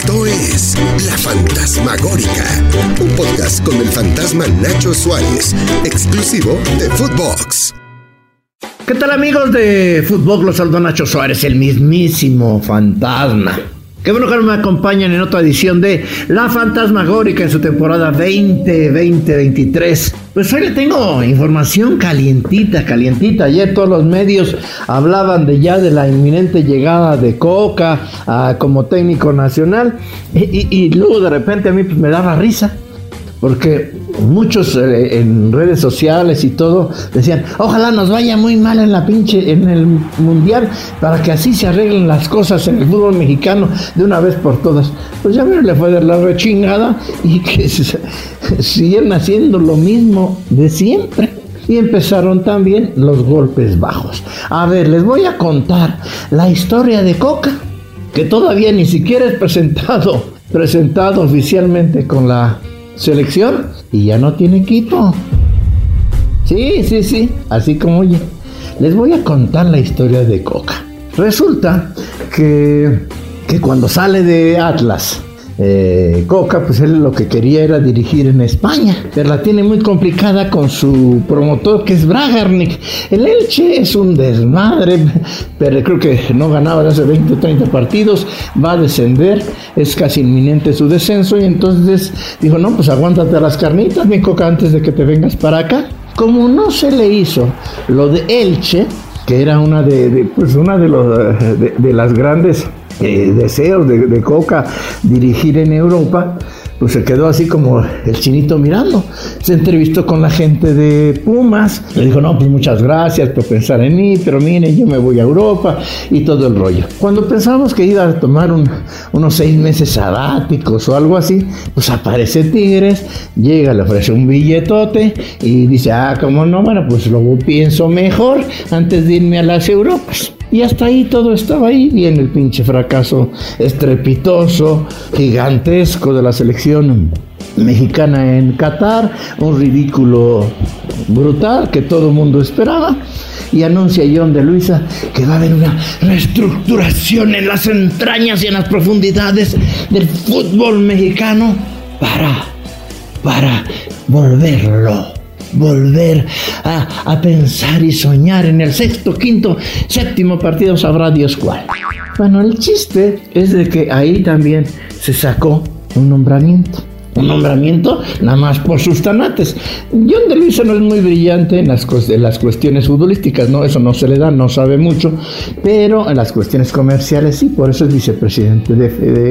Esto es La Fantasmagórica, un podcast con el fantasma Nacho Suárez, exclusivo de Footbox. ¿Qué tal amigos de Footbox? Los saludo Nacho Suárez, el mismísimo fantasma. Qué bueno que me acompañan en otra edición de La Fantasmagórica en su temporada 2020-23. Pues hoy le tengo información calientita, calientita. Ayer todos los medios hablaban de ya de la inminente llegada de Coca ah, como técnico nacional. Y, y luego de repente a mí pues me daba risa porque muchos eh, en redes sociales y todo decían, ojalá nos vaya muy mal en la pinche, en el mundial, para que así se arreglen las cosas en el fútbol mexicano de una vez por todas. Pues ya le fue de la rechingada y que siguen haciendo lo mismo de siempre. Y empezaron también los golpes bajos. A ver, les voy a contar la historia de Coca, que todavía ni siquiera es presentado, presentado oficialmente con la selección y ya no tiene equipo. Sí, sí, sí, así como oye. Les voy a contar la historia de Coca. Resulta que, que cuando sale de Atlas, eh, Coca, pues él lo que quería era dirigir en España, pero la tiene muy complicada con su promotor que es Bragarnik. El Elche es un desmadre, pero creo que no ganaba hace 20 o 30 partidos, va a descender, es casi inminente su descenso y entonces dijo, no, pues aguántate las carnitas, mi Coca, antes de que te vengas para acá. Como no se le hizo lo de Elche, que era una de, pues una de, de las grandes eh, deseos de, Coca dirigir en Europa, pues se quedó así como el chinito mirando. Se entrevistó con la gente de Pumas, le dijo, no, pues muchas gracias por pensar en mí, pero miren, yo me voy a Europa y todo el rollo. Cuando pensamos que iba a tomar unos seis meses sabáticos o algo así, pues aparece Tigres, llega, le ofrece un billetote y dice, ah, como no, bueno, pues luego pienso mejor antes de irme a las Europas. Y hasta ahí todo estaba ahí. Viene el pinche fracaso estrepitoso, gigantesco de la selección mexicana en Qatar. Un ridículo brutal que todo el mundo esperaba. Y anuncia John de Luisa que va a haber una reestructuración en las entrañas y en las profundidades del fútbol mexicano para, para volverlo volver a, pensar y soñar en el sexto, quinto, séptimo partido, sabrá Dios cuál. Bueno, el chiste es de que ahí también se sacó un nombramiento un nombramiento nada más por sus tanates. John de Luisa no es muy brillante en las, las cuestiones futbolísticas, no, eso no se le da, no sabe mucho, pero en las cuestiones comerciales sí, por eso es vicepresidente de,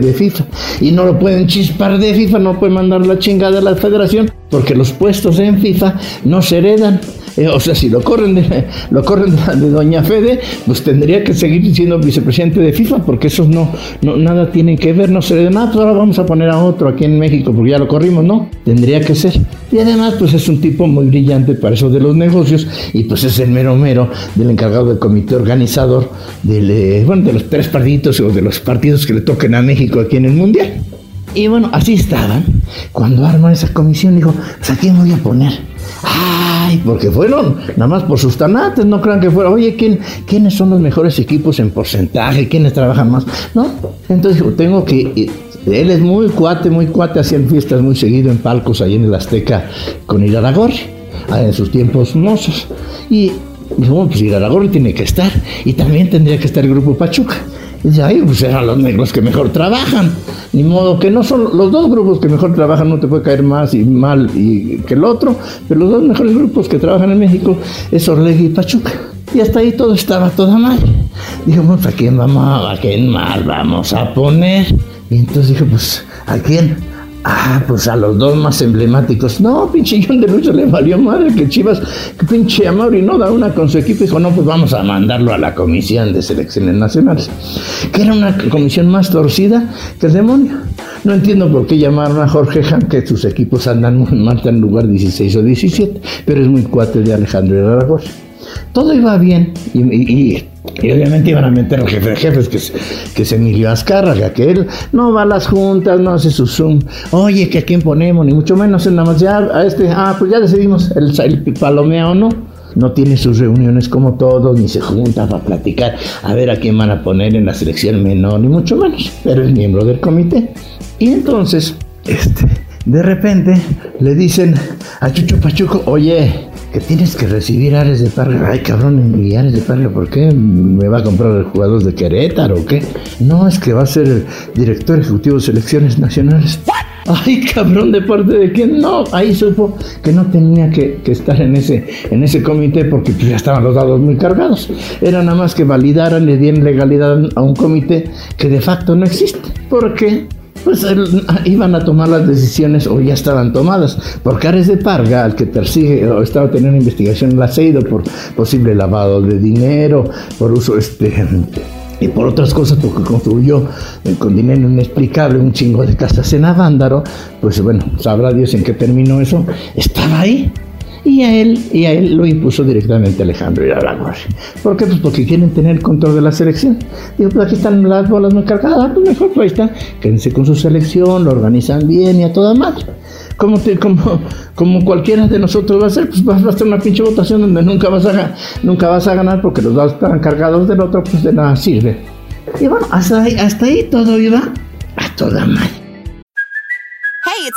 de FIFA. Y no lo pueden chispar de FIFA, no pueden mandar la chingada a la federación, porque los puestos en FIFA no se heredan. Eh, o sea, si lo corren de, lo corren de, Doña Fede, pues tendría que seguir siendo vicepresidente de FIFA, porque esos no, no nada tienen que ver, no se le ahora vamos a poner a otro aquí en México, porque ya lo corrimos, no, tendría que ser. Y además, pues es un tipo muy brillante para eso de los negocios, y pues es el mero mero del encargado del comité organizador del, eh, bueno, de los tres partidos o de los partidos que le toquen a México aquí en el Mundial. Y bueno, así estaban. Cuando arman esa comisión, dijo, pues a quién voy a poner. Ay, porque fueron nada más por sus tanates, no crean que fuera, oye, ¿quién, ¿quiénes son los mejores equipos en porcentaje? ¿Quiénes trabajan más? No, entonces dijo, tengo que... Él es muy cuate, muy cuate, hacían fiestas muy seguido en palcos ahí en el Azteca con Iraragorri, ah, en sus tiempos mozos. Y dijo, bueno, pues Iraragorri tiene que estar, y también tendría que estar el Grupo Pachuca. Dice, ay, pues eran los negros que mejor trabajan. Ni modo que no son los dos grupos que mejor trabajan, no te puede caer más y mal y, que el otro, pero los dos mejores grupos que trabajan en México es Orlegui y Pachuca. Y hasta ahí todo estaba toda mal. Dijo, pues, ¿a quién vamos, a quién mal vamos a poner? Y entonces dije, pues, ¿a quién? Ah, pues a los dos más emblemáticos. No, pinche John de Lucha le valió madre que Chivas, que pinche Amaury no da una con su equipo. Dijo, no, pues vamos a mandarlo a la Comisión de Selecciones Nacionales. Que era una comisión más torcida que el demonio. No entiendo por qué llamaron a Jorge Han, que sus equipos andan muy mal en lugar 16 o 17, pero es muy cuate de Alejandro Aragón. Todo iba bien y, obviamente iban a meter al jefe de jefes, que es, que es Emilio Azcárraga, que él no va a las juntas, no hace su Zoom. Oye, que a quién ponemos, ni mucho menos, nada más ya a este, ah, pues ya decidimos, el, el palomea o no. No tiene sus reuniones como todos, ni se junta para platicar a ver a quién van a poner en la selección menor, ni mucho menos, pero es miembro del comité. Y entonces, este, de repente le dicen a Chucho Pachuco, oye, que tienes que recibir Ares de Parga. Ay, cabrón, ¿y Ares de Parga por qué? ¿Me va a comprar el jugador de Querétaro o qué? No, es que va a ser el director ejecutivo de selecciones nacionales. Ay, cabrón, ¿de parte de quién? No, ahí supo que no tenía que, estar en ese, en ese comité porque ya estaban los dados muy cargados. Era nada más que validaran, le dieran legalidad a un comité que de facto no existe. ¿Por pues iban a tomar las decisiones o ya estaban tomadas. Porque Ares de Parga, al que persigue o estaba teniendo investigación en la CEIDO por posible lavado de dinero, por uso este y por otras cosas, porque construyó eh, con dinero inexplicable un chingo de casas en Avándaro, pues bueno, sabrá Dios en qué terminó eso, estaba ahí y a él, y a él lo impuso directamente Alejandro Iraragorri. ¿Por qué? Pues porque quieren tener control de la selección. Digo, pues aquí están las bolas muy cargadas, pues mejor, pues ahí está, quédense con su selección, lo organizan bien y a toda madre. Como, como, como cualquiera de nosotros va a ser, pues va a ser una pinche votación donde nunca vas a, nunca vas a ganar porque los dos están cargados del otro, pues de nada sirve. Y bueno, hasta ahí, hasta ahí todo iba a toda madre.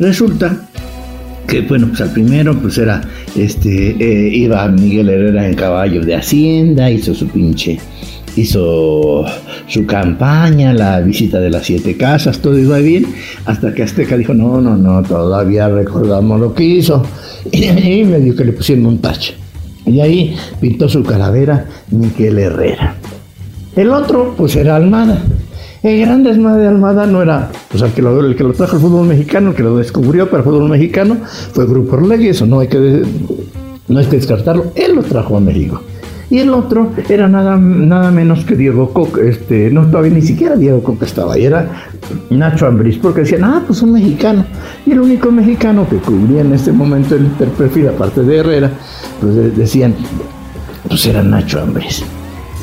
Resulta que, bueno, pues al primero, pues era, este, eh, iba Miguel Herrera en caballo de Hacienda, hizo su pinche, hizo su campaña, la visita de las siete casas, todo iba bien, hasta que Azteca dijo, no, no, no, todavía recordamos lo que hizo, y, me medio que le pusieron un tache. Y ahí pintó su calavera Miguel Herrera. El otro, pues era Almada. El gran desmadre de Almada no era, el que, lo, el que lo trajo al fútbol mexicano, el que lo descubrió para el fútbol mexicano, fue Grupo Orlegui, eso no hay que, no hay que descartarlo, él lo trajo a México. Y el otro era nada, nada menos que Diego Coca, este, no todavía ni siquiera Diego Coca estaba ahí, era Nacho Ambriz, porque decían, ah, pues un mexicano. Y el único mexicano que cubría en este momento el perfil, aparte de Herrera, pues decían, pues era Nacho Ambriz.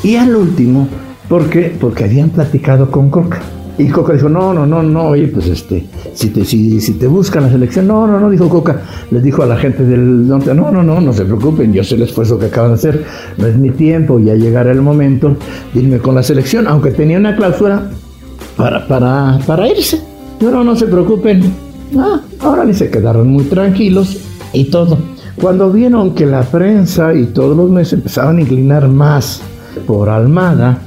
Y al último, ¿Por qué? Porque habían platicado con Coca. Y Coca dijo, no, no, no, no, oye, pues este, si te, si, si te buscan la selección, no, no, no, dijo Coca, les dijo a la gente del norte, no, no, no, no se preocupen, yo sé el esfuerzo que acaban de hacer, no es mi tiempo, ya llegará el momento de irme con la selección, aunque tenía una cláusula para, para, para irse. Pero no se preocupen, ah, ahora ni se quedaron muy tranquilos y todo. Cuando vieron que la prensa y todos los meses empezaban a inclinar más por Almada,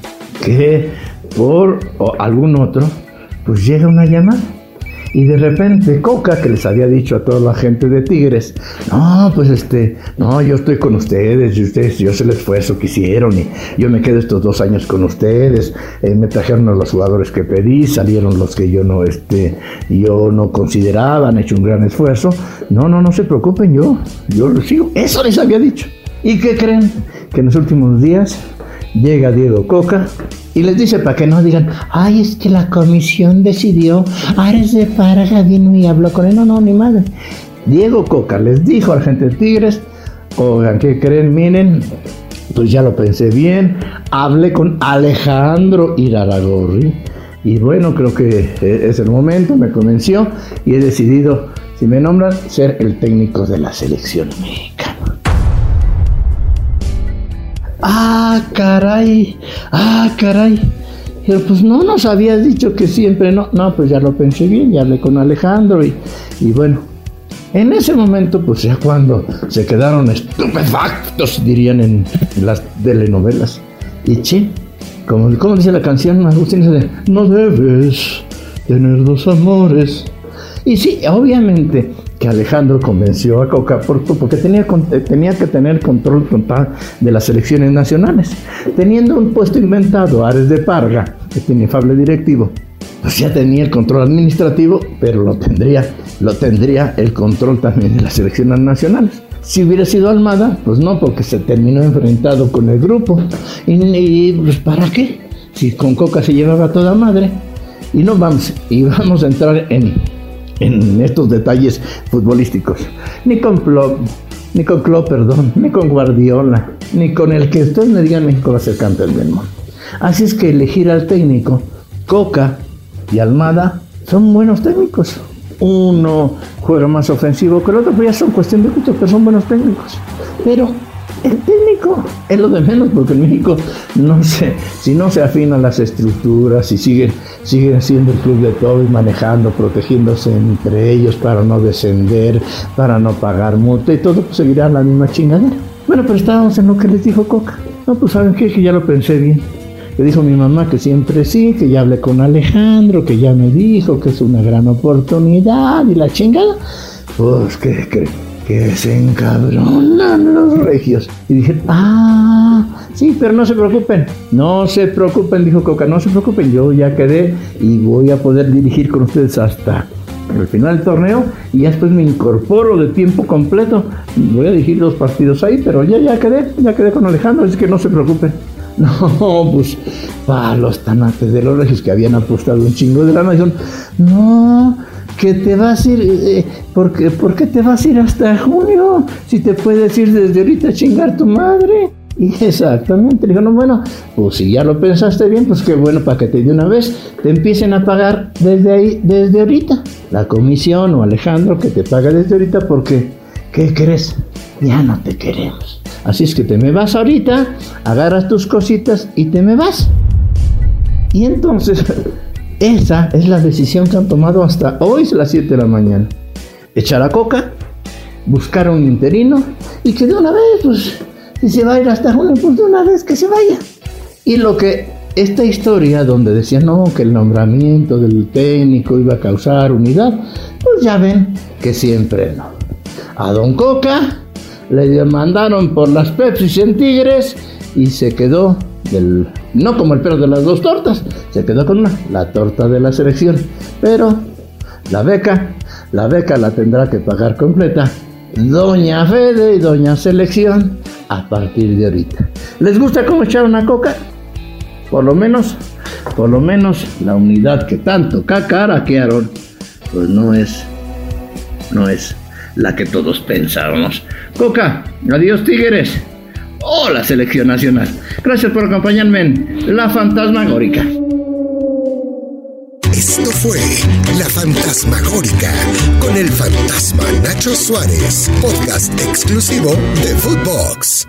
que por algún otro, pues llega una llamada. Y de repente Coca, que les había dicho a toda la gente de Tigres, no, pues este, no, yo estoy con ustedes, y ustedes, yo sé el esfuerzo que hicieron, y yo me quedo estos dos años con ustedes, eh, me trajeron a los jugadores que pedí, salieron los que yo no, este, yo no consideraba, han hecho un gran esfuerzo. No, no, no se preocupen, yo, yo lo sigo. Eso les había dicho. ¿Y qué creen? Que en los últimos días llega Diego Coca y les dice para que no digan, ay, es que la comisión decidió, Ares de Parga vino y habló con él. No, no, ni madre. Diego Coca les dijo a la gente de Tigres, oigan, ¿qué creen? Miren, pues ya lo pensé bien, hablé con Alejandro Iraragorri y bueno, creo que es el momento, me convenció y he decidido, si me nombran, ser el técnico de la selección mexicana. Ah, caray, ah, caray. Pero pues no nos habías dicho que siempre no. No, pues ya lo pensé bien, ya hablé con Alejandro y, y bueno. En ese momento, pues ya cuando se quedaron estupefactos, dirían en las telenovelas. Y che, como, como dice la canción, Agustín dice, no debes tener dos amores. Y sí, obviamente que Alejandro convenció a Coca porque tenía, tenía que tener control total de las elecciones nacionales. Teniendo un puesto inventado, Ares de Parga, que tiene inefable directivo, pues ya tenía el control administrativo, pero lo tendría, lo tendría el control también de las elecciones nacionales. Si hubiera sido Almada, pues no, porque se terminó enfrentado con el grupo. Y, pues ¿para qué? Si con Coca se llevaba toda madre. Y no vamos, y vamos a entrar en, en estos detalles futbolísticos. Ni con Klopp, ni con Klopp, perdón, ni con Guardiola, ni con el que ustedes me digan México va a ser campeón del mundo. Así es que elegir al técnico, Coca y Almada, son buenos técnicos. Uno juega más ofensivo que el otro, pues ya son cuestión de gusto, pero son buenos técnicos. Pero el técnico es lo de menos porque en México no sé, si no se afinan las estructuras y siguen, siguen siendo el club de todo y manejando, protegiéndose entre ellos para no descender, para no pagar multa y todo, pues seguirá la misma chingadera. Bueno, pero estábamos en lo que les dijo Coca. No, pues saben qué, que ya lo pensé bien. Le dijo mi mamá que siempre sí, que ya hablé con Alejandro, que ya me dijo que es una gran oportunidad y la chingada. Pues, ¿qué creen? Que se encabronan los regios. Y dije, ah, sí, pero no se preocupen, no se preocupen, dijo Coca, no se preocupen, yo ya quedé y voy a poder dirigir con ustedes hasta el final del torneo y ya después me incorporo de tiempo completo. Voy a dirigir los partidos ahí, pero ya, ya quedé, ya quedé con Alejandro, así que no se preocupen. No, pues para los tanates de los regios que habían apostado un chingo de la nación, no, que te vas a ir, eh, ¿por, qué, ¿por qué te vas a ir hasta junio? Si te puedes ir desde ahorita a chingar tu madre. Y exactamente, le no, bueno, pues si ya lo pensaste bien, pues qué bueno para que te de una vez te empiecen a pagar desde ahí, desde ahorita. La comisión o Alejandro que te paga desde ahorita porque, ¿qué crees? Ya no te queremos. Así es que te me vas ahorita, agarras tus cositas y te me vas. Y entonces esa es la decisión que han tomado hasta hoy, las 7 de la mañana. Echar a coca, buscar a un interino y que de una vez, pues, si se va a ir hasta junio, pues de una vez que se vaya. Y lo que esta historia donde decían no, que el nombramiento del técnico iba a causar unidad, pues ya ven que siempre no. A Don Coca le demandaron por las Pepsi en Tigres y se quedó del, no como el perro de las dos tortas, se quedó con una, la torta de la selección. Pero la beca, la beca la tendrá que pagar completa Doña Fede y Doña Selección a partir de ahorita. ¿Les gusta cómo echar una coca? Por lo menos, por lo menos la unidad que tanto cacaraquearon, pues no es, no es la que todos pensábamos. Coca, adiós tigres. Hola Selección Nacional. Gracias por acompañarme en La Fantasmagórica. Esto fue La Fantasmagórica con el fantasma Nacho Suárez, podcast exclusivo de Footbox.